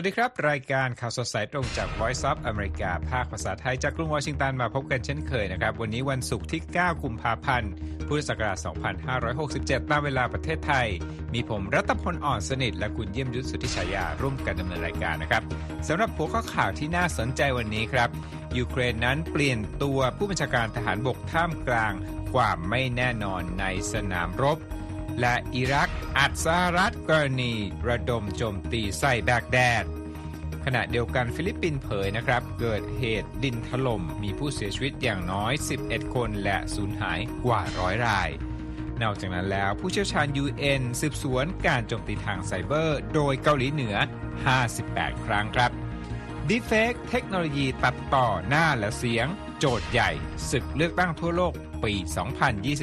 วัสดีครับ รายการข่าวสดสายตรงจาก Voice of America ภาคภาษาไทยจากกรุงวอชิงตันมาพบกันเช่นเคยนะครับ วันนี้วันศุกร์ที่ 9 กุมภาพันธ์พุทธศักราช 2567 ตามเวลาประเทศไทย มีผมรัตพลอ่อนสนิท และคุณเยี่ยมยุทธสุทธิชายา ร่วมกันดำเนินรายการนะครับสำหรับหัวข้อข่าวที่น่าสนใจวันนี้ครับยูเครนนั้นเปลี่ยนตัวผู้บัญชาการทหารบกท่ามกลางความไม่แน่นอนในสนามรบ และอิรักอัดสหรัฐกรณี ระดมโจมตีใส่แบกแดด ขณะเดียวกันฟิลิปปินส์เผยนะครับ เกิดเหตุดินถล่มมีผู้เสียชีวิตอย่างน้อย 11 คนและสูญหายกว่าร้อยราย นอกจากนั้นแล้วผู้เชี่ยวชาญ UN สืบสวนการโจมตีทางไซเบอร์ โดยเกาหลีเหนือ 58 ครั้งครับ deepfake เทคโนโลยีตัดต่อหน้าและเสียง โจทย์ใหญ่ศึกเลือกตั้งทั่วโลกปี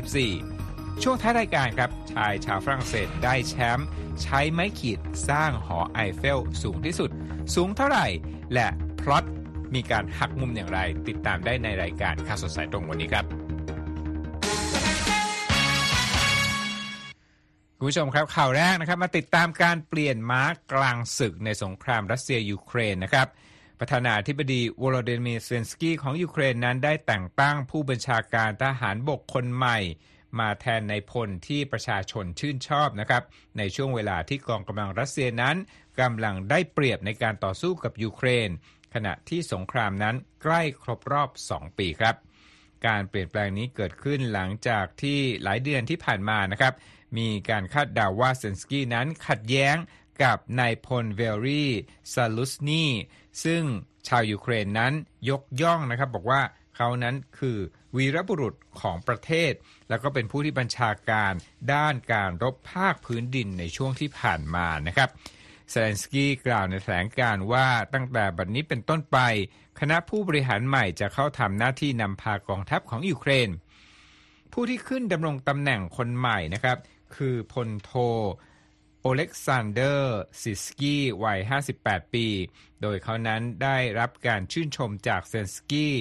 2024 ช่วงท้ายรายการครับ ชายชาวฝรั่งเศสได้แชมป์ใช้ไม้ขีดสร้างหอไอเฟลสูงที่สุด สูงเท่าไหร่ และพล็อตมีการหักมุมอย่างไร ติดตามได้ในรายการข่าวสดสายตรงวันนี้ครับคุณผู้ชมครับข่าวแรกนะครับมาติดตามการเปลี่ยนม้ากลางศึกในสงครามรัสเซียยูเครนนะครับประธานาธิบดีวโลเดมีเซนสกี้ของยูเครนนั้นได้แต่งตั้งผู้บัญชาการทหารบกคนใหม่ มาแทนนายพลที่ประชาชนชื่นชอบนะครับ ในช่วงเวลาที่กองกำลังรัสเซียนั้นกำลังได้เปรียบในการต่อสู้กับยูเครน ขณะที่สงครามนั้นใกล้ครบรอบ 2 ปีครับ การเปลี่ยนแปลงนี้เกิดขึ้นหลังจากที่หลายเดือนที่ผ่านมานะครับ มีการคาดเดาว่าเซเลนสกี้นั้นขัดแย้งกับนายพลวาเลรีซาลุชนีซึ่งชาวยูเครนนั้นยกย่องนะครับบอกว่า เขานั้นคือวีรบุรุษของประเทศ แล้วก็เป็นผู้ที่บัญชาการด้านการรบภาคพื้นดินในช่วงที่ผ่านมานะครับเซเลนสกี้กล่าวในแถลงการณ์ว่าตั้งแต่บัดนี้เป็นต้นไป คณะผู้บริหารใหม่จะเข้าทำหน้าที่นำพากองทัพของยูเครน ผู้ที่ขึ้นดำรงตำแหน่งคนใหม่นะครับ คือพลโทโอเล็กซานเดอร์ซิสกี้วัย 58 ปี โดยเขานั้นได้รับการชื่นชมจากเซเลนสกี้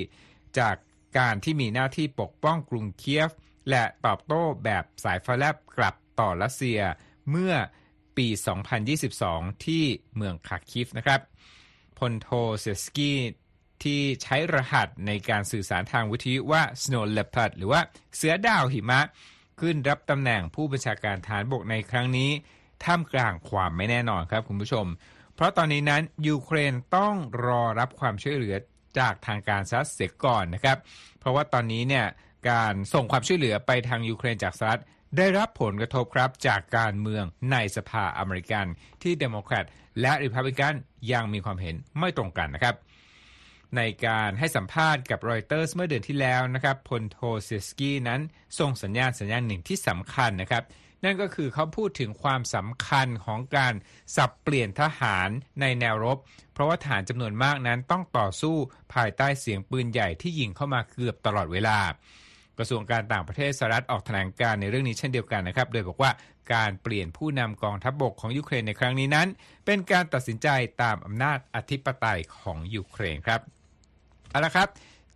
จากการที่มีหน้าที่ปกป้องกรุงเคียฟ และตอบโต้แบบสายฟ้าแลบกลับต่อรัสเซียเมื่อปี 2022 ที่เมืองคาร์คิฟนะครับพลโทเซสกี้ที่ใช้รหัสในการสื่อสารทางวิทยุว่า Snow Leopard หรือว่าเสือดาวหิมะ ขึ้นรับตำแหน่งผู้บัญชาการทหารบกในครั้งนี้ ท่ามกลางความไม่แน่นอนครับคุณผู้ชม เพราะตอนนี้นั้นยูเครนต้องรอรับความช่วยเหลือ จากทางการสหรัฐเสียก่อนนะครับ เพราะว่าตอนนี้เนี่ยการส่งความช่วยเหลือไปทางยูเครนจากสหรัฐได้รับผลกระทบครับจากการเมืองในสภาอเมริกันที่เดโมแครตและริพับลิกันยังมีความเห็นไม่ตรงกันนะครับในการให้สัมภาษณ์กับรอยเตอร์สเมื่อเดือนที่แล้วนะครับพลโทเซสกี้นั้นส่งสัญญาณสัญญาณหนึ่งที่สำคัญนะครับ นั่นก็คือเขาพูดถึงความสำคัญของการสับเปลี่ยนทหารในแนวรบ เพราะว่าทหารจำนวนมากนั้นต้องต่อสู้ภายใต้เสียงปืนใหญ่ที่ยิงเข้ามาเกือบตลอดเวลากระทรวงการต่างประเทศสหรัฐออกแถลงการณ์ในเรื่องนี้เช่นเดียวกันนะครับ โดยบอกว่าการเปลี่ยนผู้นำกองทัพบกของยูเครนในครั้งนี้นั้น เป็นการตัดสินใจตามอำนาจอธิปไตยของยูเครนครับเอาละครับ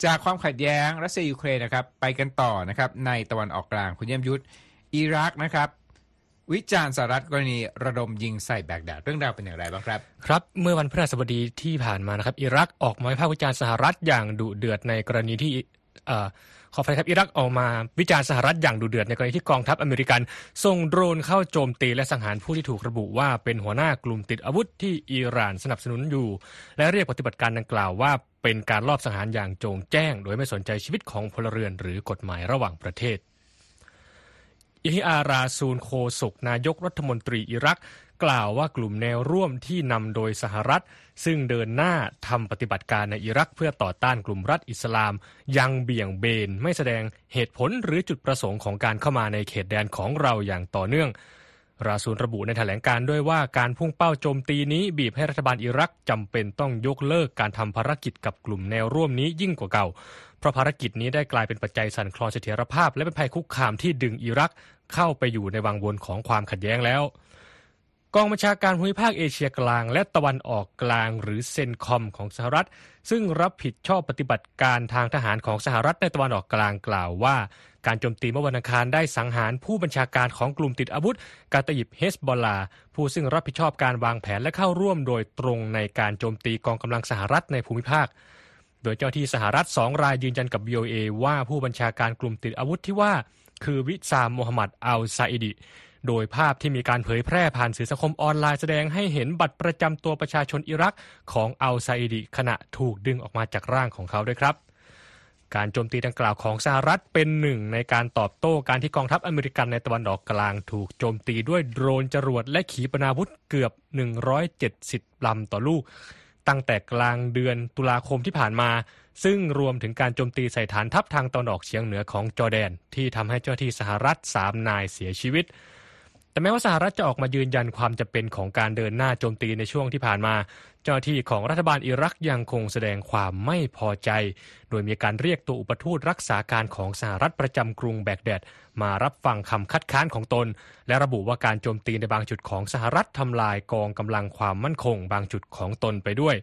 จากความขัดแย้งรัสเซียยูเครนนะครับไปกันต่อนะครับในตะวันออกกลางคุณเยี่ยมยุทธอิรักนะครับ วิจารณ์สหรัฐกรณีระดมยิงใส่แบกแดดเรื่องราวเป็นอย่างไรบ้างครับ ครับ เมื่อวันพฤหัสบดีที่ผ่านมานะครับ อิรักออกมาวิพากษ์วิจารณ์สหรัฐอย่างดุเดือดในกรณีที่เอ่อขอไฟครับอิรักออกมาวิจารณ์สหรัฐอย่างดุเดือดในกรณีที่กองทัพอเมริกันส่งโดรนเข้าโจมตีและสังหารผู้ที่ถูกระบุว่าเป็นหัวหน้ากลุ่มติดอาวุธที่อิหร่านสนับสนุนอยู่ และเรียกปฏิบัติการดังกล่าวว่าเป็นการลอบสังหารอย่างโจงแจ้ง โดยไม่สนใจชีวิตของพลเรือนหรือกฎหมายระหว่างประเทศ อิฮิอาราซูนโคศกนายกรัฐมนตรีอิรัก กล่าวว่ากลุ่มแนวร่วมที่นำโดยสหรัฐ ซึ่งเดินหน้าทำปฏิบัติการในอิรักเพื่อต่อต้านกลุ่มรัฐอิสลาม ยังเบี่ยงเบนไม่แสดงเหตุผลหรือจุดประสงค์ของการเข้ามาในเขตแดนของเราอย่างต่อเนื่อง ราซูลระบุในแถลงการด้วยว่าการพุ่งเป้าโจมตีนี้บีบให้รัฐบาลอิรักจำเป็นต้องยกเลิกการทำภารกิจกับกลุ่มแนวร่วมนี้ยิ่งกว่าเก่า เพราะภารกิจนี้ได้กลายเป็นปัจจัยสั่นคลอนเสถียรภาพ และเป็นภัยคุกคามที่ดึงอิรักเข้าไปอยู่ในวังวนของความขัดแย้งแล้ว กองบัญชาการภูมิภาคเอเชียกลาง และตะวันออกกลางหรือเซนคอมของสหรัฐ ซึ่งรับผิดชอบปฏิบัติการทางทหารของสหรัฐในตะวันออกกลางกล่าวว่า การโจมตีเมื่อวันอังคารได้สังหารผู้บัญชาการของกลุ่มติดอาวุธ กาตยิบเฮสบอลลา ผู้ซึ่งรับผิดชอบการวางแผนและเข้าร่วมโดยตรงในการโจมตีกองกำลังสหรัฐในภูมิภาค โดยเจ้าที่สหรัฐสองรายยืนยันกับ VOA ว่าผู้บัญชาการกลุ่มติดอาวุธที่ว่า คือวิซามโมฮัมหมัดอัลซาอิดีโดยภาพที่มีการเผยแพร่ผ่านสื่อสังคมออนไลน์แสดงให้เห็นบัตรประจำตัวประชาชนอิรักของอัลซาอิดีขณะถูกดึงออกมาจากร่างของเขาด้วยครับ การโจมตีดังกล่าวของสหรัฐเป็นหนึ่งในการตอบโต้การที่กองทัพอเมริกันในตะวันออกกลางถูกโจมตีด้วยโดรนจรวดและขีปนาวุธเกือบ 170 ลำต่อลูก ตั้งแต่กลางเดือนตุลาคมที่ผ่านมา ซึ่งรวมถึงการโจมตีใส่ฐานทัพทางตะวันออกเฉียงเหนือของจอร์แดน ที่ทำให้เจ้าที่สหรัฐสามนายเสียชีวิต แต่แม้ว่าสหรัฐจะออกมายืนยันความจำเป็นของการเดินหน้าโจมตีในช่วงที่ผ่านมา เจ้าหน้าที่ของรัฐบาลอิรักยังคงแสดงความไม่พอใจ โดยมีการเรียกตัวอุปทูตรักษาการของสหรัฐประจำกรุงแบกแดด มารับฟังคำคัดค้านของตน และระบุว่าการโจมตีในบางจุดของสหรัฐทำลายกองกำลังความมั่นคง บางจุดของตนไปด้วย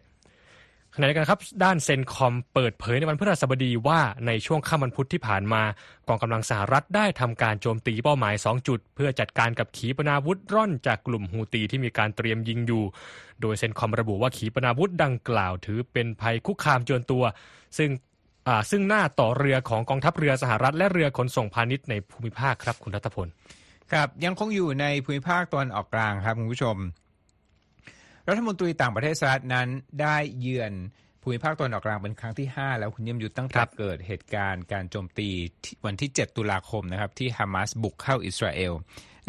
ขณะเดียวกันครับด้านเซนคอมเปิดเผยในวันพฤหัสบดีว่าในช่วงค่ำวันพุธที่ผ่านมากองกำลังสหรัฐได้ทำการโจมตีเป้าหมาย 2 จุด เพื่อจัดการกับขีปนาวุธร่อนจากกลุ่มฮูตีที่มีการเตรียมยิงอยู่ โดยเซนคอมระบุว่าขีปนาวุธดังกล่าว ถือเป็นภัยคุกคามจวนตัว ซึ่งซึ่งหน้าต่อเรือของกองทัพเรือสหรัฐ และเรือขนส่งพาณิชย์ในภูมิภาคครับคุณรัตพลครับยังคงอยู่ในภูมิภาคตะวันออกกลางครับคุณผู้ชม รัฐมนตรีต่างประเทศสหรัฐนั้นได้เยือนภูมิภาคตะวันออกกลางเป็นครั้งที่ 5 แล้วคุณเยี่ยมยุทธตั้งคแต่รับเกิดเหตุการณ์การโจมตีที่วันที่ 7 ตุลาคมนะครับที่ฮามาสบุกเข้าอิสราเอล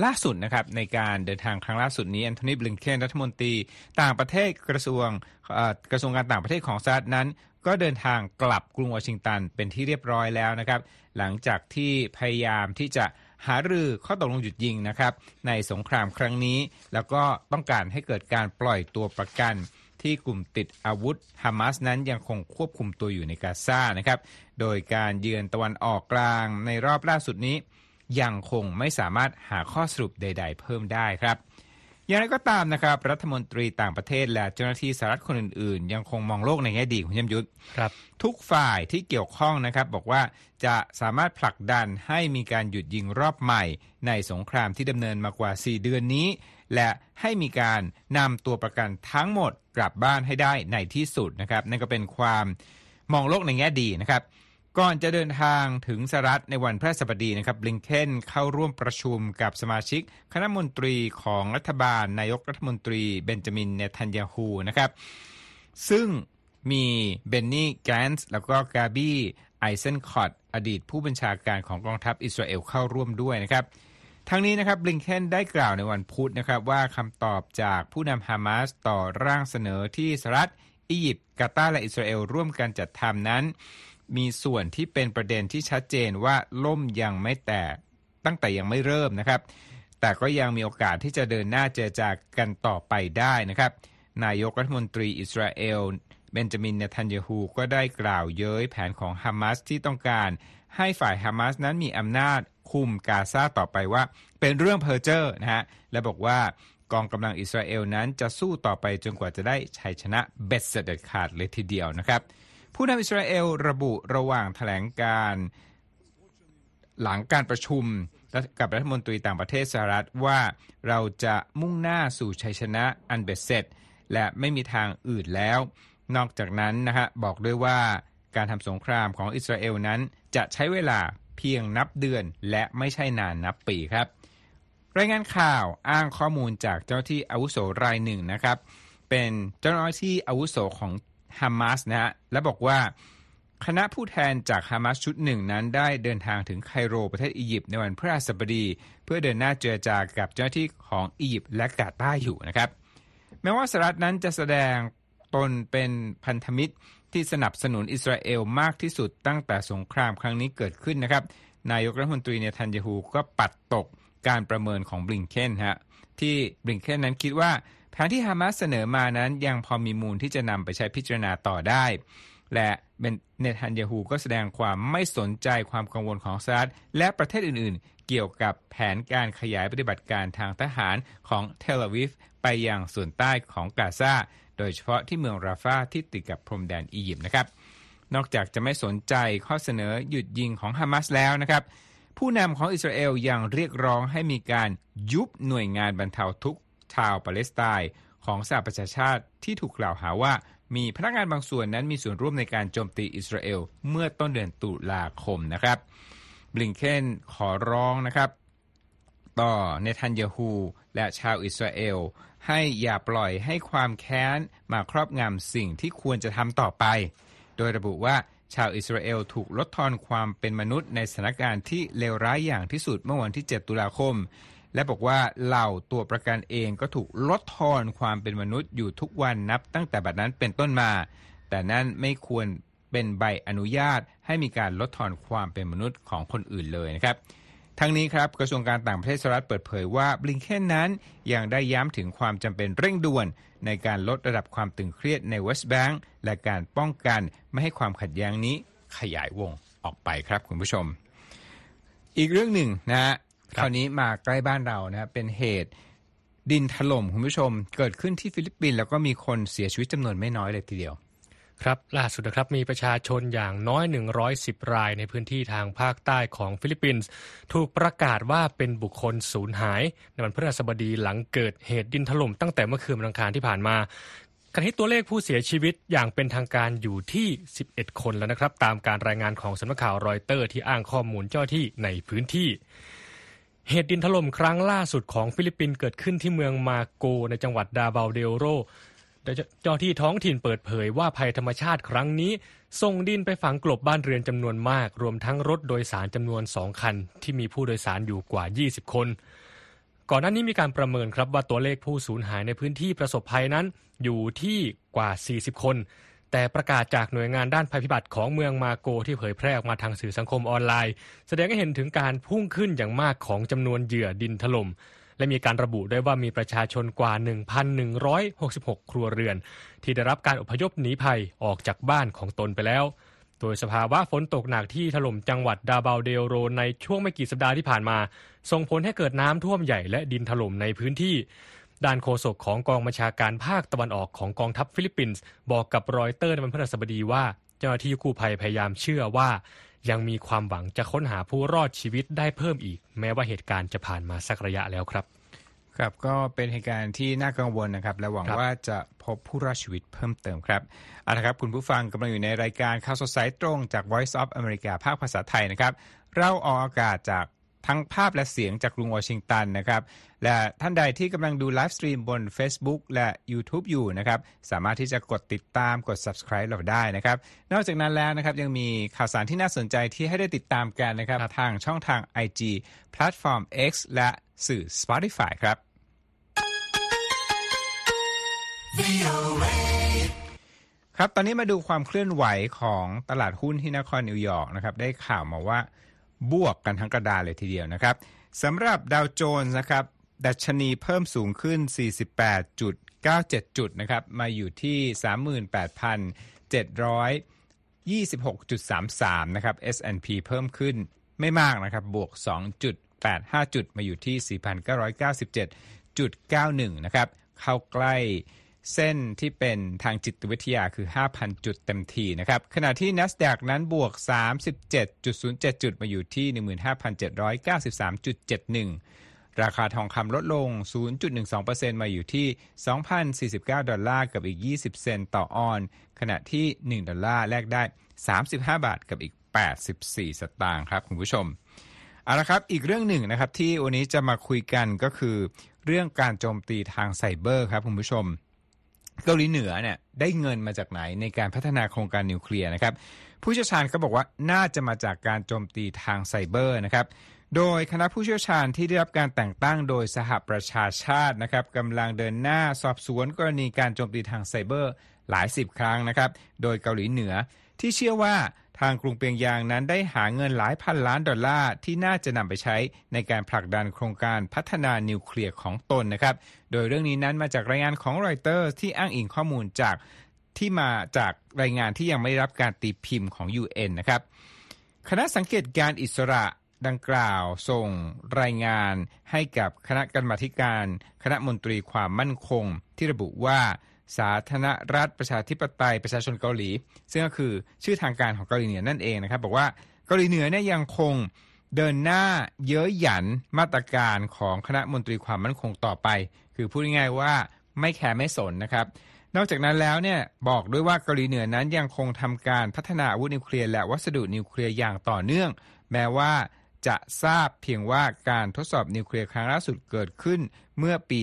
ล่าสุดนะครับในการเดินทางครั้งล่าสุดนี้แอนโทนีบลิงเคนรัฐมนตรี ต่างประเทศกระทรวงเอ่อกระทรวงการต่างประเทศของสหรัฐนั้น ก็เดินทางกลับกรุงวอชิงตันเป็นที่เรียบร้อยแล้วนะครับ หลังจากที่พยายามที่จะ หารือข้อตกลงหยุดยิงนะครับในสงครามครั้งนี้ แล้วก็ต้องการให้เกิดการปล่อยตัวประกันที่กลุ่มติดอาวุธฮามาสนั้นยังคงควบคุมตัวอยู่ในกาซานะครับ โดยการเยือนตะวันออกกลางในรอบล่าสุดนี้ ยังคงไม่สามารถหาข้อสรุปใด ๆ เพิ่มได้ครับ อย่างไรก็ตามนะครับ รัฐมนตรีต่างประเทศและเจ้าหน้าที่สหรัฐคนอื่นๆ ยังคงมองโลกในแง่ดีคุณยมยุทธครับ ทุกฝ่ายที่เกี่ยวข้องนะครับบอกว่าจะสามารถผลักดันให้มีการหยุดยิงรอบใหม่ ในสงครามที่ดำเนินมากว่า 4 เดือนนี้ และให้มีการนำตัวประกันทั้งหมดกลับบ้านให้ได้ในที่สุดนะครับ นั่นก็เป็นความมองโลกในแง่ดีนะครับ ก่อนจะเดินทางถึงสหรัฐในวันพฤหัสบดีนะครับบลิงเคนเข้าร่วมประชุมกับสมาชิก คณะมนตรีของรัฐบาลนายกรัฐมนตรีเบนจามินเนทันยาฮูนะครับ ซึ่งมีเบนนี่แกนส์แล้วก็กาบี้ไอเซนคอตอดีตผู้บัญชาการของกองทัพอิสราเอลเข้าร่วมด้วยนะครับทั้งนี้นะครับบลิงเคนได้กล่าวในวันพุธนะครับว่าคำตอบจากผู้นำฮามาสต่อร่างเสนอที่สหรัฐ อียิปต์กาตาร์และอิสราเอลร่วมกันจัดทำนั้น มีส่วนที่เป็นประเด็นที่ชัดเจนว่าล่มยังไม่แตกตั้งแต่ยังไม่เริ่มนะครับ แต่ก็ยังมีโอกาสที่จะเดินหน้าเจรจากันต่อไปได้นะครับ นายกรัฐมนตรีอิสราเอลเบนจามินเนทันยาฮูก็ได้กล่าวเย้ยแผนของฮามาสที่ต้องการ ให้ฝ่ายฮามาสนั้นมีอำนาจคุมกาซาต่อไปว่า เป็นเรื่องเพอร์เจอร์นะฮะและบอกว่ากองกำลังอิสราเอลนั้นจะสู้ต่อไปจนกว่าจะได้ชัยชนะเบ็ดเสร็จเด็ดขาดเลยทีเดียวนะครับ ผู้นำอิสราเอลระบุระหว่างแถลงการณ์หลังการประชุมกับรัฐมนตรีต่างประเทศสหรัฐว่าเราจะมุ่งหน้าสู่ชัยชนะอันเบ็ดเสร็จ และไม่มีทางอื่นแล้ว นอกจากนั้นนะฮะบอกด้วยว่าการทำสงครามของอิสราเอลนั้นจะใช้เวลาเพียงนับเดือนและไม่ใช่นานนับปีครับ รายงานข่าวอ้างข้อมูลจากเจ้าที่อาวุโสรายหนึ่งนะครับ เป็นเจ้าหน้าที่อาวุโสของ ฮามาสนะฮะและบอกว่าคณะผู้แทนจากฮามาสชุดหนึ่งนั้นได้เดินทางถึงไคโรประเทศอียิปต์ในวันพฤหัสบดี เพื่อเดินหน้าเจรจากับเจ้าหน้าที่ของอียิปต์และกาตาร์อยู่นะครับ แม้ว่าสหรัฐนั้นจะแสดงตนเป็นพันธมิตรที่สนับสนุนอิสราเอลมากที่สุดตั้งแต่สงครามครั้งนี้เกิดขึ้นนะครับ นายกรัฐมนตรีเนทันยาฮูก็ปัดตกการประเมินของบลิงเคนฮะที่บลิงเคนนั้นคิดว่า แผนที่ฮามาสเสนอมานั้นยังพอมีมูลที่จะนำไปใช้พิจารณาต่อได้ และเนทันยาฮูก็แสดงความไม่สนใจความกังวลของสหรัฐและประเทศอื่น ๆ เกี่ยวกับแผนการขยายปฏิบัติการทางทหารของเทลอาวิฟไปยังส่วนใต้ของกาซาโดยเฉพาะที่เมืองราฟาที่ติดกับพรมแดนอียิปต์นะครับ นอกจากจะไม่สนใจข้อเสนอหยุดยิงของฮามาสแล้วนะครับผู้นำของอิสราเอลยังเรียกร้องให้มีการยุบหน่วยงานบรรเทาทุกข์ ชาวปาเลสไตน์ของสหประชาชาติที่ถูกกล่าวหาว่ามีพนักงานบางส่วนนั้นมีส่วนร่วมในการโจมตีอิสราเอลเมื่อต้นเดือนตุลาคมนะครับบลิงเคนขอร้องนะครับต่อเนทันยาฮูและชาวอิสราเอลให้อย่าปล่อยให้ความแค้นมาครอบงำสิ่งที่ควรจะทำต่อไป โดยระบุว่าชาวอิสราเอลถูกลดทอนความเป็นมนุษย์ในสถานการณ์ที่เลวร้ายอย่างที่สุดเมื่อวันที่ 7 ตุลาคม และบอกว่าเหล่าตัวประกันเองก็ถูกลดทอนความเป็นมนุษย์อยู่ทุกวันนับตั้งแต่บัดนั้นเป็นต้นมา แต่นั่นไม่ควรเป็นใบอนุญาตให้มีการลดทอนความเป็นมนุษย์ของคนอื่นเลยนะครับทั้งนี้ครับกระทรวงการต่างประเทศสหรัฐเปิดเผยว่าบลิงเคนนั้นยังได้ย้ำถึงความจำเป็นเร่งด่วน ในการลดระดับความตึงเครียดในเวสต์แบงก์และการป้องกันไม่ให้ความขัดแย้งนี้ขยายวงออกไปครับคุณผู้ชม อีกเรื่องหนึ่งนะฮะ คราวนี้มาใกล้บ้านเรานะเป็นเหตุดินถล่มคุณผู้ชม เกิดขึ้นที่ฟิลิปปินส์แล้วก็มีคนเสียชีวิตจำนวนไม่น้อยเลยทีเดียว ครับล่าสุดนะครับมีประชาชนอย่างน้อย 110 รายในพื้นที่ทางภาคใต้ของฟิลิปปินส์ถูกประกาศว่าเป็นบุคคลสูญหาย ในวันพฤหัสบดีหลังเกิดเหตุดินถล่มตั้งแต่เมื่อคืนวันอังคารที่ผ่านมาขณะที่ตัวเลขผู้เสียชีวิตอย่างเป็นทางการอยู่ที่ 11 คนแล้วนะครับ ตามการรายงานของสำนักข่าวรอยเตอร์ที่อ้างข้อมูลเจ้าหน้าที่ในพื้นที่ เหตุดินถล่มครั้งล่าสุดของฟิลิปปินส์เกิดขึ้นที่เมืองมาโกในจังหวัดดาบาวเดโรเจ้าหน้าที่ท้องถิ่นเปิดเผยว่าภัยธรรมชาติครั้งนี้ ส่งดินไปฝังกลบบ้านเรือนจำนวนมาก รวมทั้งรถโดยสารจำนวนสองคัน ที่มีผู้โดยสารอยู่กว่า 20 คน ก่อนหน้านี้มีการประเมินครับว่าตัวเลขผู้สูญหายในพื้นที่ประสบภัยนั้นอยู่ที่กว่า 40 คน แต่ประกาศจากหน่วยงานด้านภัยพิบัติของเมืองมาโกที่เผยแพร่ออกมาทางสื่อสังคมออนไลน์ แสดงให้เห็นถึงการพุ่งขึ้นอย่างมากของจำนวนเหยื่อดินถล่มและมีการระบุด้วยว่ามีประชาชนกว่า 1,166 ครัวเรือน ที่ได้รับการอพยพหนีภัยออกจากบ้านของตนไปแล้ว โดยสภาวะฝนตกหนักที่ถล่มจังหวัดดาบาวเดโร ในช่วงไม่กี่สัปดาห์ที่ผ่านมา ส่งผลให้เกิดน้ำท่วมใหญ่และดินถล่มในพื้นที่ ด้านโฆษกของกองบัญชาการภาคตะวันออกของกองทัพฟิลิปปินส์บอกกับรอยเตอร์ในวันพฤหัสบดีว่า เจ้าหน้าที่กู้ภัยพยายามเชื่อว่า ยังมีความหวังจะค้นหาผู้รอดชีวิตได้เพิ่มอีก แม้ว่าเหตุการณ์จะผ่านมาสักระยะแล้วครับ ครับก็เป็นเหตุการณ์ที่น่ากังวลนะครับ และหวังว่าจะพบผู้รอดชีวิตเพิ่มเติมครับเอาละครับ คุณผู้ฟังกำลังอยู่ในรายการข่าวสดสายตรงจาก Voice of America ภาคภาษาไทยนะครับเราออกอากาศจาก ทั้งภาพและเสียงจากกรุงวอชิงตันนะครับ และท่านใดที่กำลังดู livestream บน Facebook และ YouTube อยู่นะครับ สามารถที่จะกดติดตามกด subscribe เราได้นะครับ นอกจากนั้นแล้วนะครับ ยังมีข่าวสารที่น่าสนใจที่ให้ได้ติดตามกันนะครับ ทางช่องทาง IG แพลตฟอร์ม X และสื่อ Spotify ครับ ครับ ตอนนี้มาดูความเคลื่อนไหวของตลาดหุ้นที่นครนิวยอร์กนะครับ ได้ข่าวมาว่า บวกกันทั้งกระดาษเลยทีเดียวนะครับสำหรับดาวโจนส์นะครับดัชนีเพิ่มสูงขึ้น 48.97 จุดนะครับมาอยู่ที่ 38,726.33 นะครับ S&P เพิ่มขึ้นไม่มากนะครับบวก 2.85 จุดมาอยู่ที่ 4,997.91 นะครับเข้าใกล้ เส้นที่เป็นทางจิตวิทยาคือ 5,000 จุดเต็มทีนะครับ ขณะที่ NASDAQ นั้นบวก 37.07 จุดมาอยู่ที่ 15,793.71 ราคาทองคำลดลง 0.12%มาอยู่ที่ 2,049 ดอลลาร์กับอีก 20 เซนต์ต่อออน ขณะที่ 1 ดอลลาร์แลกได้ 35 บาทกับอีก 84 สตางค์ครับคุณผู้ชมเอาละครับ อีกเรื่องหนึ่งนะครับที่วันนี้จะมาคุยกันก็คือ เรื่องการโจมตีทางไซเบอร์ครับคุณผู้ชม เกาหลีเหนือเนี่ยได้เงินมาจากไหนในการพัฒนาโครงการนิวเคลียร์นะครับ ผู้เชี่ยวชาญก็บอกว่าน่าจะมาจากการโจมตีทางไซเบอร์นะครับโดยคณะผู้เชี่ยวชาญที่ได้รับการแต่งตั้งโดยสหประชาชาตินะครับกำลังเดินหน้าสอบสวนกรณีการโจมตีทางไซเบอร์หลายสิบครั้งนะครับ โดยเกาหลีเหนือที่เชื่อว่า ทางกรุงเปียงยางนั้นได้หาเงินหลายพันล้านดอลลาร์ที่น่าจะนำไปใช้ในการผลักดันโครงการพัฒนานิวเคลียร์ของตนนะครับ โดยเรื่องนี้นั้นมาจากรายงานของรอยเตอร์ที่อ้างอิงข้อมูลจากที่มาจากรายงานที่ยังไม่รับการตีพิมพ์ของ UN นะครับ คณะสังเกตการอิสระดังกล่าวส่งรายงานให้กับคณะกรรมาการ คณะมนตรีความมั่นคง ที่ระบุว่า สาธารณรัฐประชาธิปไตยประชาชนเกาหลี ซึ่งก็คือชื่อทางการของเกาหลีเหนือนั่นเองนะครับ บอกว่าเกาหลีเหนือเนี่ยยังคงเดินหน้าเย้ยหยันมาตรการของคณะมนตรีความมั่นคงต่อไป คือพูดง่ายๆว่าไม่แคร์ไม่สนนะครับ นอกจากนั้นแล้วเนี่ยบอกด้วยว่าเกาหลีเหนือนั้นยังคงทำการพัฒนาอาวุธนิวเคลียร์และวัสดุนิวเคลียร์อย่างต่อเนื่อง แม้ว่าจะทราบเพียงว่าการทดสอบนิวเคลียร์ครั้งล่าสุดเกิดขึ้นเมื่อปี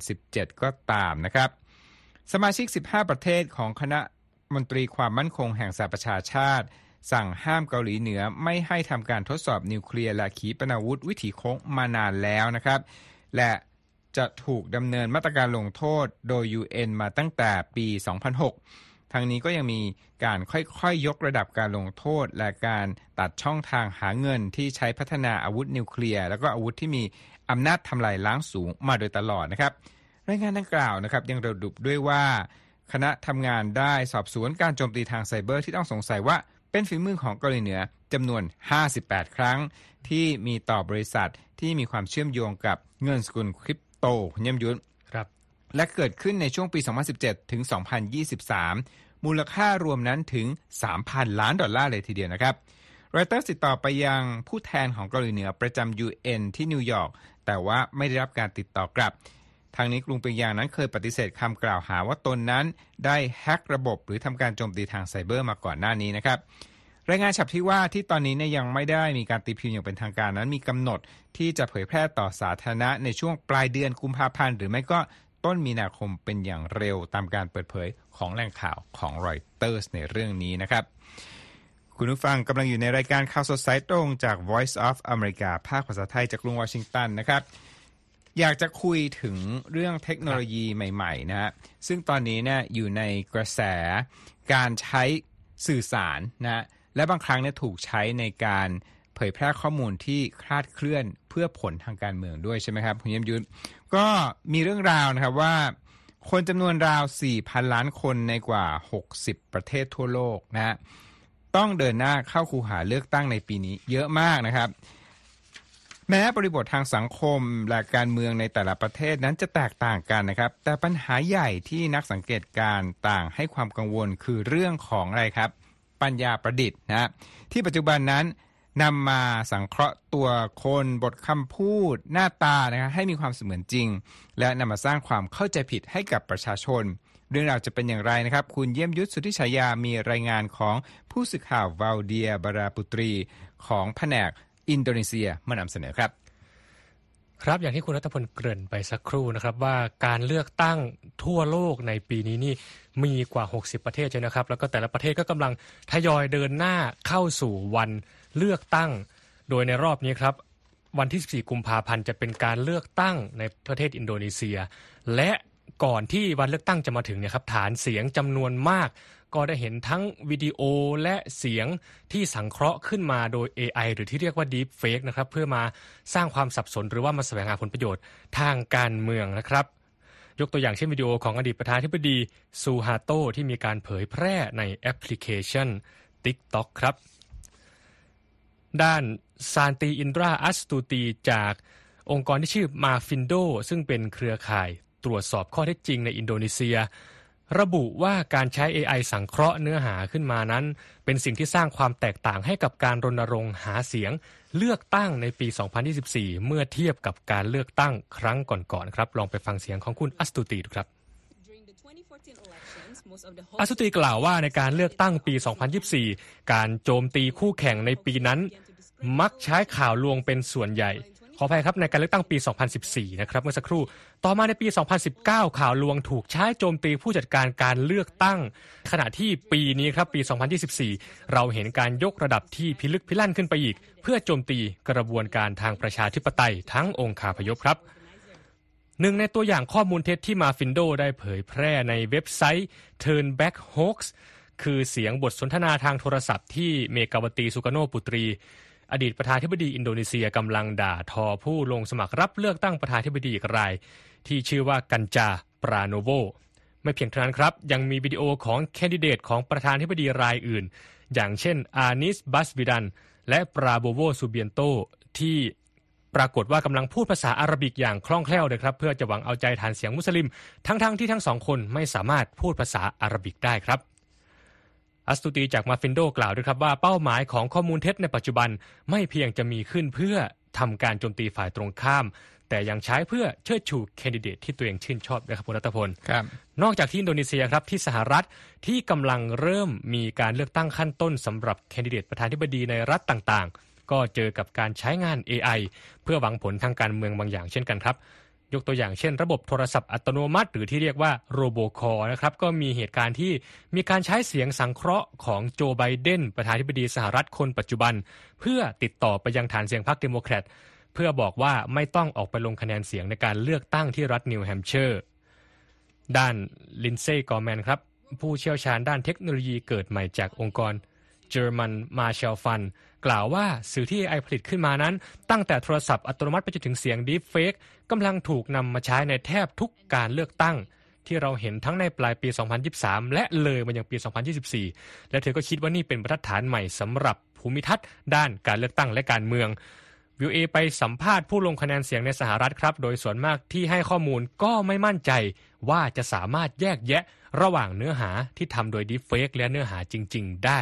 2017 ก็ตามนะครับ สมาชิก 15 ประเทศของคณะมนตรีความมั่นคงแห่งสหประชาชาติ สั่งห้ามเกาหลีเหนือไม่ให้ทำการทดสอบนิวเคลียร์และขีปนาวุธวิถีโค้งมานานแล้วนะครับ และจะถูกดำเนินมาตรการลงโทษโดย UN มาตั้งแต่ปี 2006 ทางนี้ก็ยังมีการค่อยๆยยกระดับการลงโทษ และการตัดช่องทางหาเงินที่ใช้พัฒนาอาวุธนิวเคลียร์ แล้วก็อาวุธที่มีอำนาจทำลายล้างสูงมาโดยตลอดนะครับ รายงานดังกล่าวนะครับยังระบุด้วยว่า คณะทำงานได้สอบสวนการโจมตีทางไซเบอร์ที่ต้องสงสัยว่าเป็นฝีมือของเกาหลีเหนือจำนวน 58 ครั้ง ที่มีต่อบริษัทที่มีความเชื่อมโยงกับเงินสกุลคริปโตเยี่ยมยุทธครับ และเกิดขึ้นในช่วงปี 2017 ถึง 2023 มูลค่ารวมนั้นถึง 3,000 ล้านดอลลาร์เลยทีเดียวนะครับรอยเตอร์ติดต่อไปยังผู้แทนของเกาหลีเหนือประจำ UN ที่นิวยอร์กแต่ว่าไม่ได้รับการติดต่อกลับ ทางนี้กรุงเปียงยางนั้นเคยปฏิเสธคำกล่าวหาว่าตนนั้นได้แฮกระบบหรือทำการโจมตีทางไซเบอร์มาก่อนหน้านี้นะครับรายงานฉับที่ว่าที่ตอนนี้เนี่ยยังไม่ได้มีการตีพิมพ์อย่างเป็นทางการนั้นมีกำหนดที่จะเผยแพร่ต่อสาธารณะในช่วงปลายเดือนกุมภาพันธ์หรือไม่ก็ต้นมีนาคมเป็นอย่างเร็วตามการเปิดเผยของแหล่งข่าวของรอยเตอร์สในเรื่องนี้นะครับ คุณผู้ฟังกำลังอยู่ในรายการข่าวสดสายตรงจาก Voice of America ภาคภาษาไทยจากกรุงวอชิงตันนะครับ อยากจะคุยถึงเรื่องเทคโนโลยีใหม่ๆนะฮะซึ่งตอนนี้เนี่ยอยู่ในกระแสการใช้สื่อสารนะและบางครั้งเนี่ยถูกใช้ในการเผยแพร่ข้อมูลที่คลาดเคลื่อนเพื่อผลทางการเมืองด้วยใช่ไหมครับคุณเยี่ยมยุทธก็มีเรื่องราวนะครับว่า คนจำนวนราว 4,000 ล้านคนในกว่า 60 ประเทศทั่วโลกนะฮะต้องเดินหน้าเข้าคูหาเลือกตั้งในปีนี้เยอะมากนะครับ แม้บริบททางสังคมและการเมืองในแต่ละประเทศนั้นจะแตกต่างกันนะครับ แต่ปัญหาใหญ่ที่นักสังเกตการ์ต่างให้ความกังวลคือเรื่องของอะไรครับ ปัญญาประดิษฐ์นะที่ปัจจุบันนั้นนำมาสังเคราะห์ตัวคนบทคำพูดหน้าตานะครับให้มีความเสมือนจริง และนำมาสร้างความเข้าใจผิดให้กับประชาชน เรื่องราวจะเป็นอย่างไรนะครับ คุณเยี่ยมยุทธสุทธิฉายามีรายงานของผู้สื่อข่าววาลเดียบาราปุตรีของแผนก อินโดนีเซียมานำเสนอครับครับอย่างที่คุณรัตพลเกริ่นไปสักครู่นะครับ ว่าการเลือกตั้งทั่วโลกในปีนี้นี่มีกว่า 60 ประเทศใช่นะครับ แล้วก็แต่ละประเทศก็กำลังทยอยเดินหน้าเข้าสู่วันเลือกตั้ง โดยในรอบนี้ครับ วันที่ 14 กุมภาพันธ์จะเป็นการเลือกตั้งในประเทศอินโดนีเซีย และก่อนที่วันเลือกตั้งจะมาถึงเนี่ยครับฐานเสียงจำนวนมาก ก็ได้เห็นทั้งวิดีโอและเสียงที่สังเคราะห์ขึ้นมาโดย AI หรือที่เรียกว่า Deep Fake นะครับเพื่อมาสร้างความสับสนหรือว่ามาแสวงหาผลประโยชน์ทางการเมืองนะครับ ยกตัวอย่างเช่นวิดีโอของอดีตประธานธิบดีซูฮาโตที่มีการเผยแพร่ในแอปพลิเคชัน TikTok ครับ ด้านซานตีอินราอัสตูตีจากองค์กรที่ชื่อมาฟินโดซึ่งเป็นเครือข่ายตรวจสอบข้อเท็จจริงในอินโดนีเซีย ระบุว่าการใช้ AI สังเคราะห์เนื้อหาขึ้นมานั้น เป็นสิ่งที่สร้างความแตกต่างให้กับการรณรงค์หาเสียง เลือกตั้งในปี 2024 เมื่อเทียบกับการเลือกตั้งครั้งก่อนๆครับ ลองไปฟังเสียงของคุณอัสตูตีดูครับอัสตูตีกล่าวว่าในการเลือกตั้งปี 2024 การโจมตีคู่แข่งในปีนั้น มักใช้ข่าวลวงเป็นส่วนใหญ่ ขออภัยครับในการเลือกตั้งปี 2014 นะครับเมื่อสักครู่ ต่อมาในปี 2019 ข่าวลวงถูกใช้โจมตีผู้จัดการการเลือกตั้ง ขณะที่ปีนี้ครับปี 2024 เราเห็นการยกระดับที่พิลึกพิลั่นขึ้นไปอีก เพื่อโจมตีกระบวนการทางประชาธิปไตยทั้งองค์คาพยพครับหนึ่งในตัวอย่างข้อมูลเท็จที่มาฟินโดได้เผยแพร่ในเว็บไซต์ Turn Back Hoax คือเสียงบทสนทนาทางโทรศัพท์ที่เมกาวตีสุกาโนปุตรี อดีตประธานาธิบดีอินโดนีเซียกำลังด่าทอผู้ลงสมัครรับเลือกตั้งประธานาธิบดีอีกราย ที่ชื่อว่ากันจาปราโนโวไม่เพียงเท่านั้นครับ ยังมีวิดีโอของแคนดิเดตของประธานาธิบดีรายอื่น อย่างเช่นอานิสบัสวิดัน และปราโบโวซูเบียนโตที่ปรากฏว่ากำลังพูดภาษาอาราบิกอย่างคล่องแคล่วเลยครับ เพื่อจะหวังเอาใจฐานเสียงมุสลิม ทั้งๆ ที่ทั้งสองคนไม่สามารถพูดภาษาอาราบิกได้ครับ อัสตูตีจากมาฟินโดกล่าวด้วยครับว่าเป้าหมายของข้อมูลเท็จในปัจจุบันไม่เพียงจะมีขึ้นเพื่อทำการโจมตีฝ่ายตรงข้าม แต่ยังใช้เพื่อเชิดชูแคนดิเดตที่ตัวเองชื่นชอบนะครับคุณรัตพลครับนอกจากที่อินโดนีเซียครับที่สหรัฐที่กำลังเริ่มมีการเลือกตั้งขั้นต้นสำหรับแคนดิเดตประธานธิบดีในรัฐต่างๆ ก็เจอกับการใช้งาน AI เพื่อหวังผลทางการเมืองบางอย่างเช่นกันครับ ยกตัวอย่างเช่น ระบบโทรศัพท์อัตโนมัติ หรือที่เรียกว่าโรโบคอนะครับก็มีเหตุการณ์ที่มีการใช้เสียงสังเคราะห์ของโจไบเดนประธานาธิบดีสหรัฐคนปัจจุบัน เพื่อติดต่อไปยังฐานเสียงพรรคเดโมแครตเพื่อบอกว่าไม่ต้องออกไปลงคะแนนเสียงในการเลือกตั้งที่รัฐนิวแฮมป์เชอร์ด้านลินเซ่กอร์แมนครับผู้เชี่ยวชาญด้านเทคโนโลยีเกิดใหม่จากองค์กร German Marshall Fund กล่าวว่าสื่อที่ AI ผลิตขึ้นมานั้น ตั้งแต่โทรศัพท์อัตโนมัติไปจนถึงเสียง Deepfake กำลังถูกนำมาใช้ในแทบทุกการเลือกตั้ง ที่เราเห็นทั้งในปลายปี 2023 และเลยมายังปี 2024 และเธอก็คิดว่านี่เป็นบรรทัดฐานใหม่สำหรับภูมิทัศน์ด้านการเลือกตั้งและการเมืองวิวเอไปสัมภาษณ์ผู้ลงคะแนนเสียงในสหรัฐครับ โดยส่วนมากที่ให้ข้อมูลก็ไม่มั่นใจว่าจะสามารถแยกแยะระหว่างเนื้อหาที่ทำโดยดีเฟกและเนื้อหาจริง ๆ ได้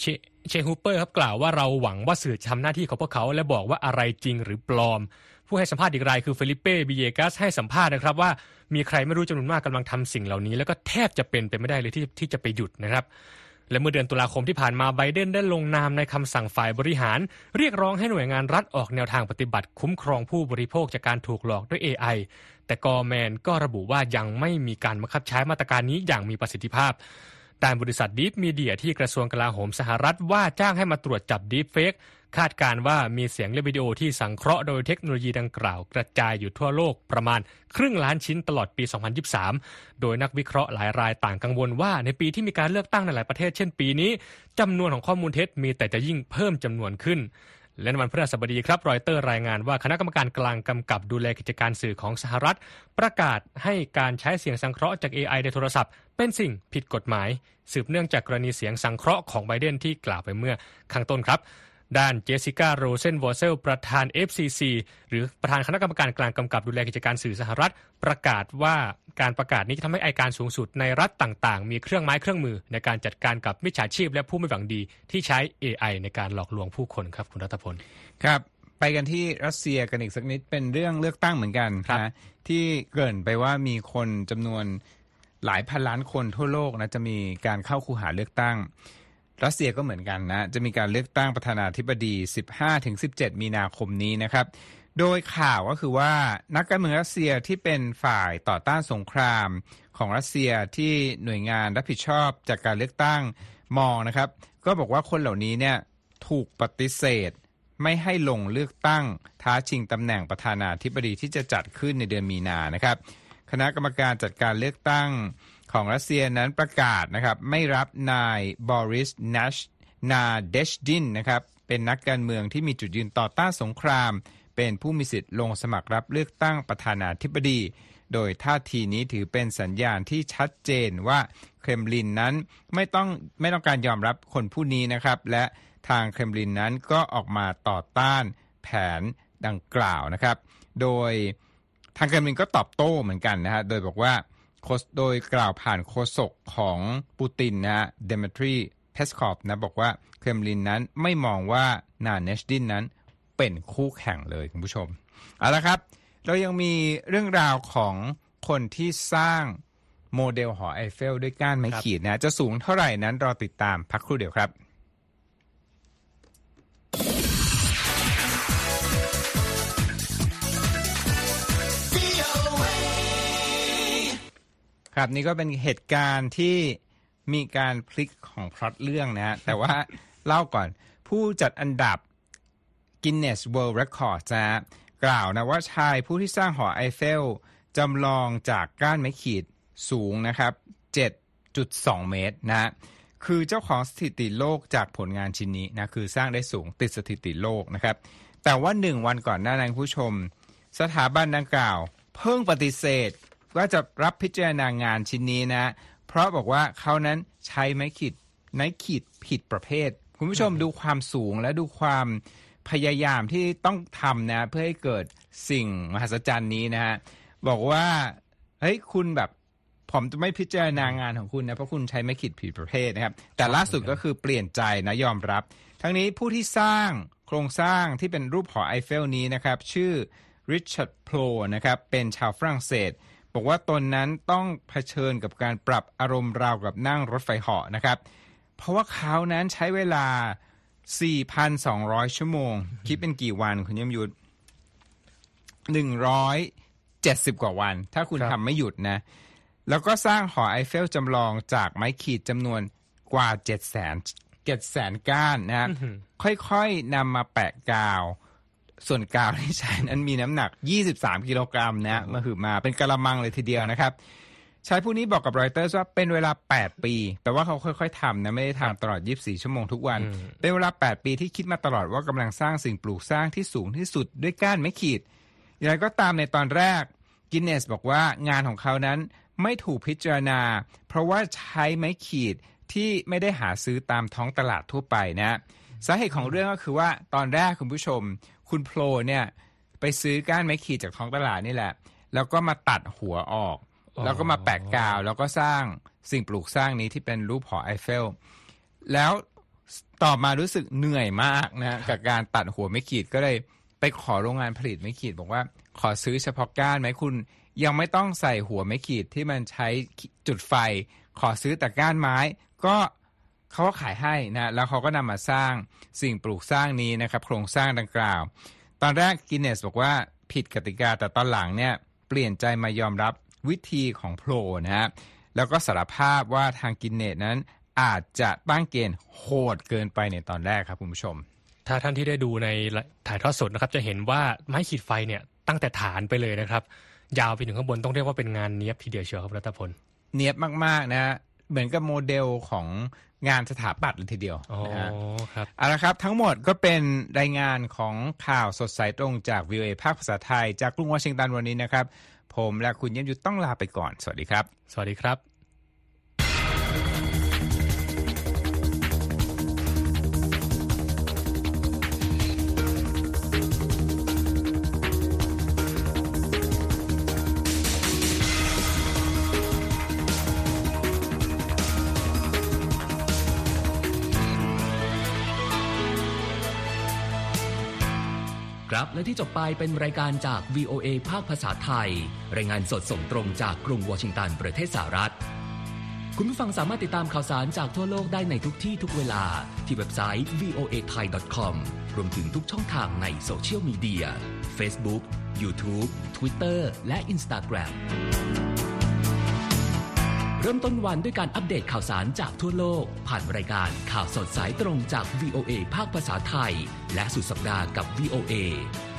เชเชฮูเปอร์ครับกล่าวว่าเราหวังว่าสื่อจะทำหน้าที่ของพวกเขา และบอกว่าอะไรจริงหรือปลอม ผู้ให้สัมภาษณ์อีกรายคือเฟลิเป้บิเยกัสให้สัมภาษณ์นะครับว่ามีใครไม่รู้จำนวนมากกำลังทำสิ่งเหล่านี้ แล้วก็แทบจะเป็นไปไม่ได้เลยที่ที่จะไปหยุดนะครับและเมื่อเดือนตุลาคมที่ผ่านมาไบเดนได้ลงนามในคำสั่งฝ่ายบริหาร เรียกร้องให้หน่วยงานรัฐออกแนวทางปฏิบัติคุ้มครองผู้บริโภคจากการถูกหลอกด้วย AI แต่กอร์แมนก็ระบุว่ายังไม่มีการบังคับใช้มาตรการนี้อย่างมีประสิทธิภาพ ด้านบริษัท DeepMedia ที่กระทรวงกลาโหมสหรัฐว่าจ้างให้มาตรวจจับ Deepfake คาดการว่ามีเสียงและวิดีโอที่สังเคราะห์โดยเทคโนโลยีดังกล่าว กระจายอยู่ทั่วโลกประมาณครึ่งล้านชิ้นตลอดปี 2023 โดยนักวิเคราะห์หลายรายต่างกังวลว่า ในปีที่มีการเลือกตั้งในหลายประเทศเช่นปีนี้จำนวนของข้อมูลเท็จมีแต่จะยิ่งเพิ่มจำนวนขึ้น และในวันพฤหัสบดีครับรอยเตอร์รายงานว่าคณะกรรมการกลางกำกับดูแลกิจการสื่อของสหรัฐ ประกาศให้การใช้เสียงสังเคราะห์จาก AI ในโทรศัพท์ เป็นสิ่งผิดกฎหมาย สืบเนื่องจากกรณีเสียงสังเคราะห์ของไบเดนที่กล่าวไปเมื่อข้างต้นครับ ด้านเจสสิก้าโรเซนวอเซลประธาน FCC หรือประธานคณะกรรมการกลางกำกับดูแลกิจการสื่อสหรัฐ ประกาศว่าการประกาศนี้จะทำให้อายการสูงสุดในรัฐต่างๆ มีเครื่องไม้เครื่องมือในการจัดการกับมิจฉาชีพและผู้ไม่หวังดีที่ใช้ AI ในการหลอกลวงผู้คนครับคุณรัตพลครับไปกันที่รัสเซียกันอีกสักนิดเป็นเรื่องเลือกตั้งเหมือนกันครับนะที่เกริ่นไปว่ามีคนจำนวนหลายพันล้านคนทั่วโลกนะจะมีการเข้าคูหาเลือกตั้ง รัสเซียก็เหมือนกันนะ จะมีการเลือกตั้งประธานาธิบดี 15-17 มีนาคมนี้นะครับ โดยข่าวก็คือว่านักการเมืองรัสเซียที่เป็นฝ่ายต่อต้านสงครามของรัสเซียที่หน่วยงานรับผิดชอบจากการเลือกตั้งมองนะครับ ก็บอกว่าคนเหล่านี้เนี่ยถูกปฏิเสธ ไม่ให้ลงเลือกตั้งท้าชิงตำแหน่งประธานาธิบดีที่จะจัดขึ้นในเดือนมีนานะครับ คณะกรรมการจัดการเลือกตั้ง ของรัสเซียนั้นประกาศนะครับไม่รับนายบอริสนัชนาเดชดินนะครับเป็นนักการเมืองที่มีจุดยืนต่อต้านสงคราม เป็นผู้มีสิทธิ์ลงสมัครรับเลือกตั้งประธานาธิบดี โดยท่าทีนี้ถือเป็นสัญญาณที่ชัดเจนว่าเครมลินนั้นไม่ต้องไม่ต้องการยอมรับคนผู้นี้นะครับและทางเครมลินนั้นก็ออกมาต่อต้านแผนดังกล่าวนะครับ โดยทางเครมลินก็ตอบโต้เหมือนกันนะฮะโดยบอกว่า โคสโดยกล่าวผ่านโฆษกของปูตินนะเดม t รีเพสคอฟนะบอกว่าเครมลินนั้นไม่มองว่านาเนชดินนั้นเป็นคู่แข่งเลยคุณผู้ชมเอาละครับ เรายังมีเรื่องราวของคนที่สร้างโมเดลหอไอเฟลด้วยก้านไม้ขีดนะ จะสูงเท่าไหร่นั้นรอติดตามพักครู่เดียวครับ ครับนี่ก็เป็นเหตุการณ์ที่มีการพลิกของพล็อตเรื่องนะฮะแต่ว่าเล่าก่อนผู้จัดอันดับ Guinness World Records นะฮะกล่าวนะว่าชายผู้ที่สร้างหอไอเฟลจำลองจากก้านไม้ขีดสูงนะครับ 7.2 เมตรนะฮะคือเจ้าของสถิติโลกจากผลงานชิ้นนี้นะคือสร้างได้สูงติดสถิติโลกนะครับ แต่ว่าหนึ่งวันก่อนหน้านั้นคุณผู้ชม สถาบันดังกล่าว เพิ่งปฏิเสธ ว่าจะรับพิจารณางานชิ้นนี้นะ เพราะบอกว่าเขานั้นใช้ไม้ขีดไม้ขีดผิดประเภท คุณผู้ชมดูความสูงและดูความพยายามที่ต้องทำนะ เพื่อให้เกิดสิ่งมหัศจรรย์นี้นะฮะบอกว่าเฮ้ยคุณแบบผมจะไม่พิจารณางานของคุณนะเพราะคุณใช้ไม่ขีดผิดประเภทนะครับ แต่ล่าสุดก็คือเปลี่ยนใจนะยอมรับ ทั้งนี้ผู้ที่สร้างโครงสร้างที่เป็นรูปหอไอเฟลนี้นะครับ ชื่อริชาร์ดโพลนะครับเป็นชาวฝรั่งเศส บอกว่าตนนั้นต้องเผชิญกับการปรับอารมณ์ราวกับนั่งรถไฟเหาะนะครับ เพราะว่าเขานั้นใช้เวลา 4,200 ชั่วโมง คิดเป็นกี่วันคุณยมยุทธ170 กว่าวัน ถ้าคุณครับทำไม่หยุดนะ แล้วก็สร้างหอไอเฟลจำลองจากไม้ขีดจำนวนกว่า7 0 0 0 0 7แสนก้านนะฮะค่อยๆนำมาแปะกาว ส่วนกาวที่ใช้นั้นมีน้ำหนัก 23 กิโลกรัมนะมาหือมาเป็นกระมังเลยทีเดียวนะครับชายผู้นี้บอกกับรอยเตอร์ว่าเป็นเวลา 8 ปีแปลว่าเขาค่อย ๆทำนะไม่ได้ทำตลอด 24 ชั่วโมงทุกวัน เป็นเวลา 8 ปีที่คิดมาตลอดว่ากำลังสร้างสิ่งปลูกสร้างที่สูงที่สุดด้วยก้านไม้ขีด อย่างไรก็ตามในตอนแรกกินเนสบอกว่างานของเขานั้นไม่ถูกพิจารณา เพราะว่าใช้ไม้ขีดที่ไม่ได้หาซื้อตามท้องตลาดทั่วไปนะ สาเหตุของเรื่องก็คือว่าตอนแรกคุณผู้ชม คุณโพลเนี่ยไปซื้อก้านไม้ขีดจากท้องตลาดนี่แหละ แล้วก็มาตัดหัวออก แล้วก็มาแปะกาว แล้วก็สร้างสิ่งปลูกสร้างนี้ที่เป็นรูปหอไอเฟล แล้วต่อมารู้สึกเหนื่อยมากนะกับการตัดหัวไม่ขีดก็เลยไปขอโรงงานผลิตไม่ขีด บอกว่าขอซื้อเฉพาะก้านไหมคุณยังไม่ต้องใส่หัวไม่ขีดที่มันใช้จุดไฟ ขอซื้อแต่ก้านไม้ ก็ เขาก็ขายให้นะแล้วเขาก็นำมาสร้างสิ่งปลูกสร้างนี้นะครับ โครงสร้างดังกล่าว ตอนแรกกินเนสบอกว่าผิดกติกาแต่ตอนหลังเนี่ยเปลี่ยนใจมายอมรับวิธีของโพลนะฮะแล้วก็สารภาพว่าทางกินเนสนั้นอาจจะตั้งเกณฑ์โหดเกินไปในตอนแรกครับคุณผู้ชม ถ้าท่านที่ได้ดูในถ่ายทอดสดนะครับ จะเห็นว่าไม้ขีดไฟเนี่ยตั้งแต่ฐานไปเลยนะครับ ยาวไปถึงข้างบนต้องเรียกว่าเป็นงานเนี้ยบทีเดียวเชียวครับรัตพลเนียบมากๆนะ เหมือนกับโมเดลของงานสถาปัตย์เลยทีเดียวอ๋อนะฮะครับเอาละครับ ทั้งหมดก็เป็นรายงานของข่าวสดสายตรงจาก VOA ภาคภาษาไทย จากกรุงวอชิงตันวันนี้นะครับ ผมและคุณเยี่ยมยุทธต้องลาไปก่อน สวัสดีครับ สวัสดีครับ และที่จบไปเป็นรายการจาก VOA ภาคภาษาไทย รายงานสดส่งตรงจากกรุงวอชิงตัน ประเทศสหรัฐ คุณผู้ฟังสามารถติดตามข่าวสารจากทั่วโลกได้ในทุกที่ทุกเวลา ที่เว็บไซต์ voa thai com รวมถึงทุกช่องทางในโซเชียลมีเดีย Facebook YouTube Twitter และ Instagram เริ่มต้นวันด้วยการอัปเดตข่าวสารจากทั่วโลก ผ่านรายการข่าวสดสายตรงจาก VOA ภาคภาษาไทย และสุดสัปดาห์กับ VOA